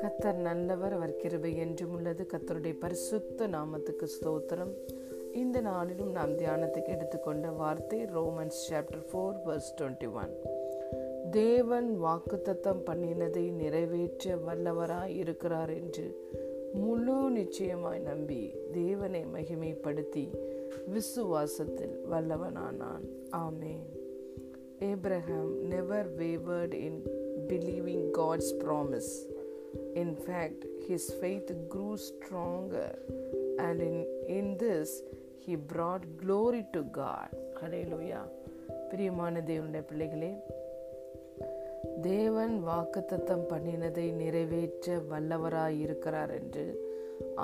கத்தர் நல்லவர் அவர் கிருபை என்றும் உள்ளது. கத்தருடைய பரிசுத்த நாமத்துக்கு ஸ்தோத்திரம். இந்த நாளிலும் நாம் தியானத்துக்கு எடுத்துக்கொண்ட வார்த்தை Romans chapter four verse twenty one தேவன் வாக்குத்தத்தம் பண்ணினதை நிறைவேற்ற வல்லவராய் இருக்கிறார் என்று முழு நிச்சயமாய் நம்பி தேவனை மகிமைப்படுத்தி விசுவாசத்தில் வல்லவனானான். ஆமேன். Abraham never wavered in believing God's promise. In fact, his faith grew stronger, and in, in this, he brought glory to God. Hallelujah. பிரியமான தேவனுடைய பிள்ளைகளே தேவன் வாக்குத்தத்தம் பண்ணினதை நிறைவேற்ற வல்லவராய் இருக்கிறார் என்று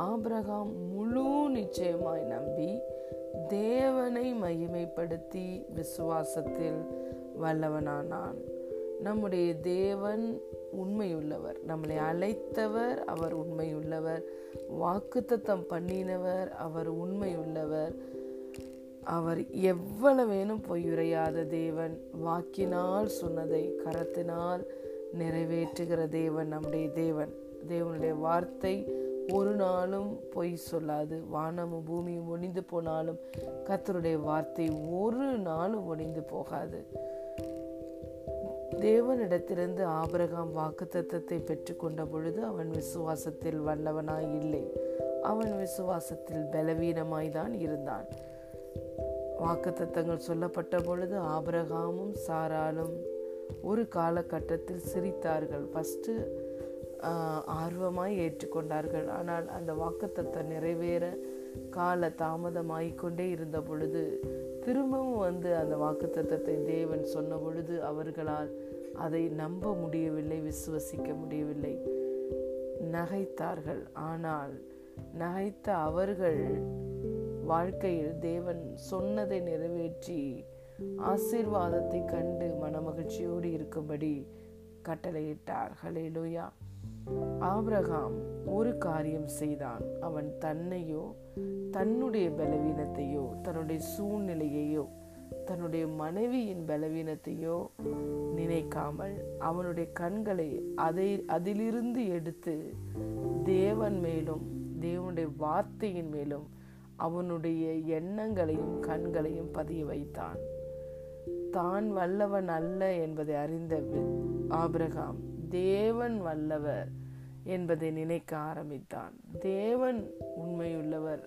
ஆபிரகாம் முழு நிச்சயமாய் நம்பி தேவனை மகிமைப்படுத்தி விசுவாசத்தில் வல்லவனானான். நம்முடைய தேவன் உண்மையுள்ளவர். நம்மளை அழைத்தவர் அவர் உண்மையுள்ளவர். வாக்குத்தத்தம் பண்ணினவர் அவர் உண்மையுள்ளவர். அவர் எவ்வளவேனும் பொய்யுரையாத தேவன் வாக்கினால் சொன்னதை கரத்தினால் நிறைவேற்றுகிற தேவன் நம்முடைய தேவன். தேவனுடைய வார்த்தை ஒரு நாளும் பொய் சொல்லாது. வானமும் பூமியும் ஒணிந்து போனாலும் கத்தருடைய வார்த்தை ஒரு நாளும் ஒணிந்து போகாது. தேவனிடத்திலிருந்து ஆபரகாம் வாக்கு தத்தத்தை பெற்றுக்கொண்ட பொழுது அவன் விசுவாசத்தில் வல்லவனாய் இல்லை. அவன் விசுவாசத்தில் பலவீனமாய் தான் இருந்தான். வாக்கு தத்தங்கள் சொல்லப்பட்ட பொழுது ஆபரகாமும் சாராலும் ஒரு காலகட்டத்தில் சிரித்தார்கள். ஃபஸ்ட்டு ஆர்வமாய் ஏற்றுக்கொண்டார்கள். ஆனால் அந்த வாக்குத்தத்தம் நிறைவேற கால தாமதமாகிக்கொண்டே இருந்த பொழுது திரும்பவும் வந்து அந்த வாக்குத்தத்தத்தை தேவன் சொன்ன பொழுது அவர்களால் அதை நம்ப முடியவில்லை விசுவசிக்க முடியவில்லை. நகைத்தார்கள். ஆனால் நகைத்த அவர்கள் வாழ்க்கையில் தேவன் சொன்னதை நிறைவேற்றி ஆசீர்வாதத்தை கண்டு மனமகிழ்ச்சியோடு இருக்கும்படி கட்டளையிட்டார். ஹலேலுயா ஆபிரகாம் ஒரு காரியம் செய்தான். அவன் தன்னையோ தன்னுடைய பலவீனத்தையோ தன்னுடைய சூழ்நிலையையோ தன்னுடைய மனைவியின் பலவீனத்தையோ நினைக்காமல் அவனுடைய கண்களை அதை அதிலிருந்து எடுத்து தேவன் மேலும் தேவனுடைய வார்த்தையின் மேலும் அவனுடைய எண்ணங்களையும் கண்களையும் பதிய வைத்தான். தான் வல்லவன் அல்ல என்பதை அறிந்த ஆபிரகாம் தேவன் வல்லவர் என்பதை நினைக்க ஆரம்பித்தான். தேவன் உண்மையுள்ளவர்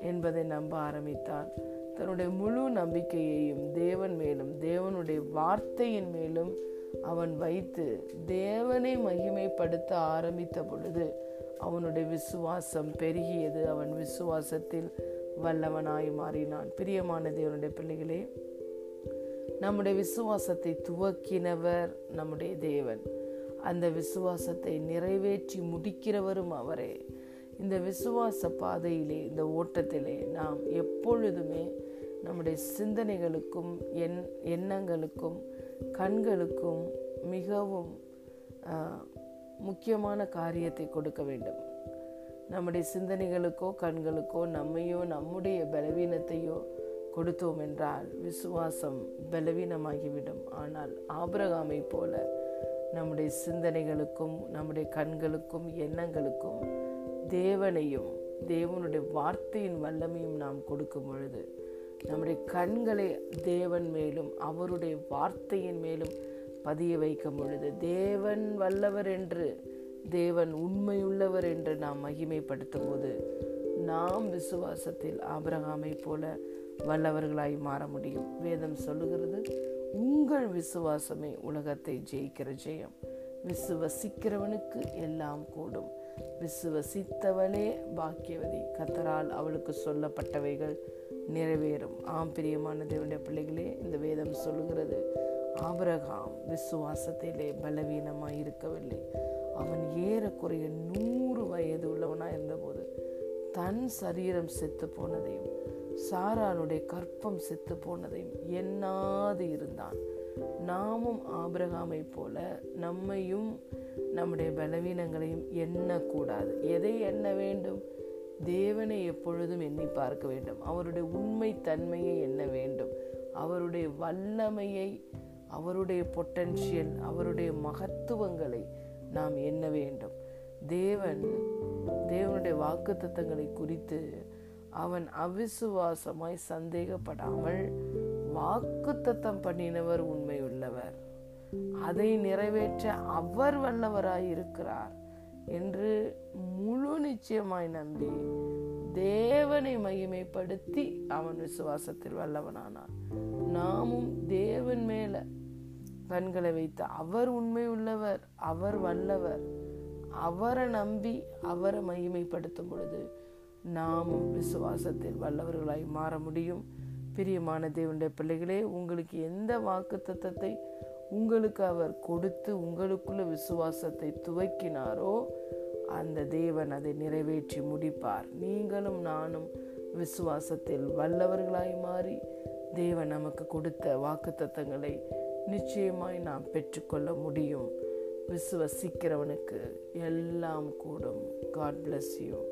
என்பதை நம்ப ஆரம்பித்தான். தன்னுடைய முழு நம்பிக்கையையும் தேவன் மேலும் தேவனுடைய வார்த்தையின் மேலும் அவன் வைத்து தேவனை மகிமைப்படுத்த ஆரம்பித்த பொழுது அவனுடைய விசுவாசம் பெருகியது. அவன் விசுவாசத்தில் வல்லவனாய் மாறினான். பிரியமான தேவனுடைய பிள்ளைகளே நம்முடைய விசுவாசத்தை துவக்கினவர் நம்முடைய தேவன். அந்த விசுவாசத்தை நிறைவேற்றி முடிக்கிறவரும் அவரே. இந்த விசுவாச பாதையிலே இந்த ஓட்டத்திலே நாம் எப்பொழுதுமே நம்முடைய சிந்தனைகளுக்கும் எண் எண்ணங்களுக்கும் கண்களுக்கும் மிகவும் முக்கியமான காரியத்தை கொடுக்க வேண்டும். நம்முடைய சிந்தனைகளுக்கோ கண்களுக்கோ நம்மையோ நம்முடைய பலவீனத்தையோ கொடுத்தோம் என்றால் விசுவாசம் பலவீனமாகிவிடும். ஆனால் ஆபிரகாமை போல நம்முடைய சிந்தனைகளுக்கும் நம்முடைய கண்களுக்கும் எண்ணங்களுக்கும் தேவனையும் தேவனுடைய வார்த்தையின் வல்லமையும் நாம் கொடுக்கும் பொழுது நம்முடைய கண்களை தேவன் மேலும் அவருடைய வார்த்தையின் மேலும் பதிய வைக்கும் பொழுது தேவன் வல்லவர் என்று தேவன் உண்மையுள்ளவர் என்று நாம் மகிமைப்படுத்தும் போது நாம் விசுவாசத்தில் ஆபிரகாமை போல வல்லவர்களாய் மாற முடியும். வேதம் சொல்லுகிறது உங்கள் விசுவாசமே உலகத்தை ஜெயிக்கிற ஜெயம். விசுவசிக்கிறவனுக்கு எல்லாம் கூடும். விசுவசித்தவளே பாக்கியவதி. கத்தரால் அவளுக்கு சொல்லப்பட்டவைகள் நிறைவேறும். ஆம் பிரியமான தேவனுடைய பிள்ளைகளே இந்த வேதம் சொல்லுகிறது ஆபரகாம் விசுவாசத்திலே பலவீனமாக இருக்கவில்லை. அவன் ஏறக்குறைய நூறு வயது உள்ளவனாக இருந்தபோது தன் சரீரம் செத்து போனதையும் சாராளுடைய கற்பம் செத்து போனதையும் எண்ணாது இருந்தான். நாமும் ஆபிரகாமை போல நம்மையும் நம்முடைய பலவீனங்களையும் எண்ணக்கூடாது. எதை எண்ண வேண்டும்? தேவனை எப்பொழுதும் எண்ணி பார்க்க வேண்டும். அவருடைய உண்மை தன்மையை எண்ண வேண்டும். அவருடைய வல்லமையை அவருடைய பொட்டன்ஷியல் அவருடைய மகத்துவங்களை நாம் எண்ண வேண்டும். தேவன் தேவனுடைய வாக்கு குறித்து அவன் அவிசுவாசமாய் சந்தேகப்படாமல் வாக்கு தத்தம் பண்ணினவர் உண்மை உள்ளவர் அதை நிறைவேற்ற அவர் வல்லவராய் இருக்கிறார் என்று முழு நிச்சயமாய் நம்பி தேவனை மகிமைப்படுத்தி அவன் விசுவாசத்தில் வல்லவனானான். நாமும் தேவன் மேல கண்களை வைத்து அவர் உண்மை உள்ளவர் அவர் வல்லவர் அவரை நம்பி அவரை மகிமைப்படுத்தும் பொழுது நாமும் விசுவாசத்தில் வல்லவர்களாய் மாற முடியும். பிரியமான தேவனுடைய பிள்ளைகளே உங்களுக்கு எந்த வாக்கு தத்தத்தை உங்களுக்கு அவர் கொடுத்து உங்களுக்குள்ள விசுவாசத்தை துவக்கினாரோ அந்த தேவன் அதை நிறைவேற்றி முடிப்பார். நீங்களும் நானும் விசுவாசத்தில் வல்லவர்களாய் மாறி தேவன் நமக்கு கொடுத்த வாக்கு தத்தங்களை நிச்சயமாய் நாம் பெற்றுக்கொள்ள முடியும். விசுவசிக்கிறவனுக்கு எல்லாம் கூடும். God bless you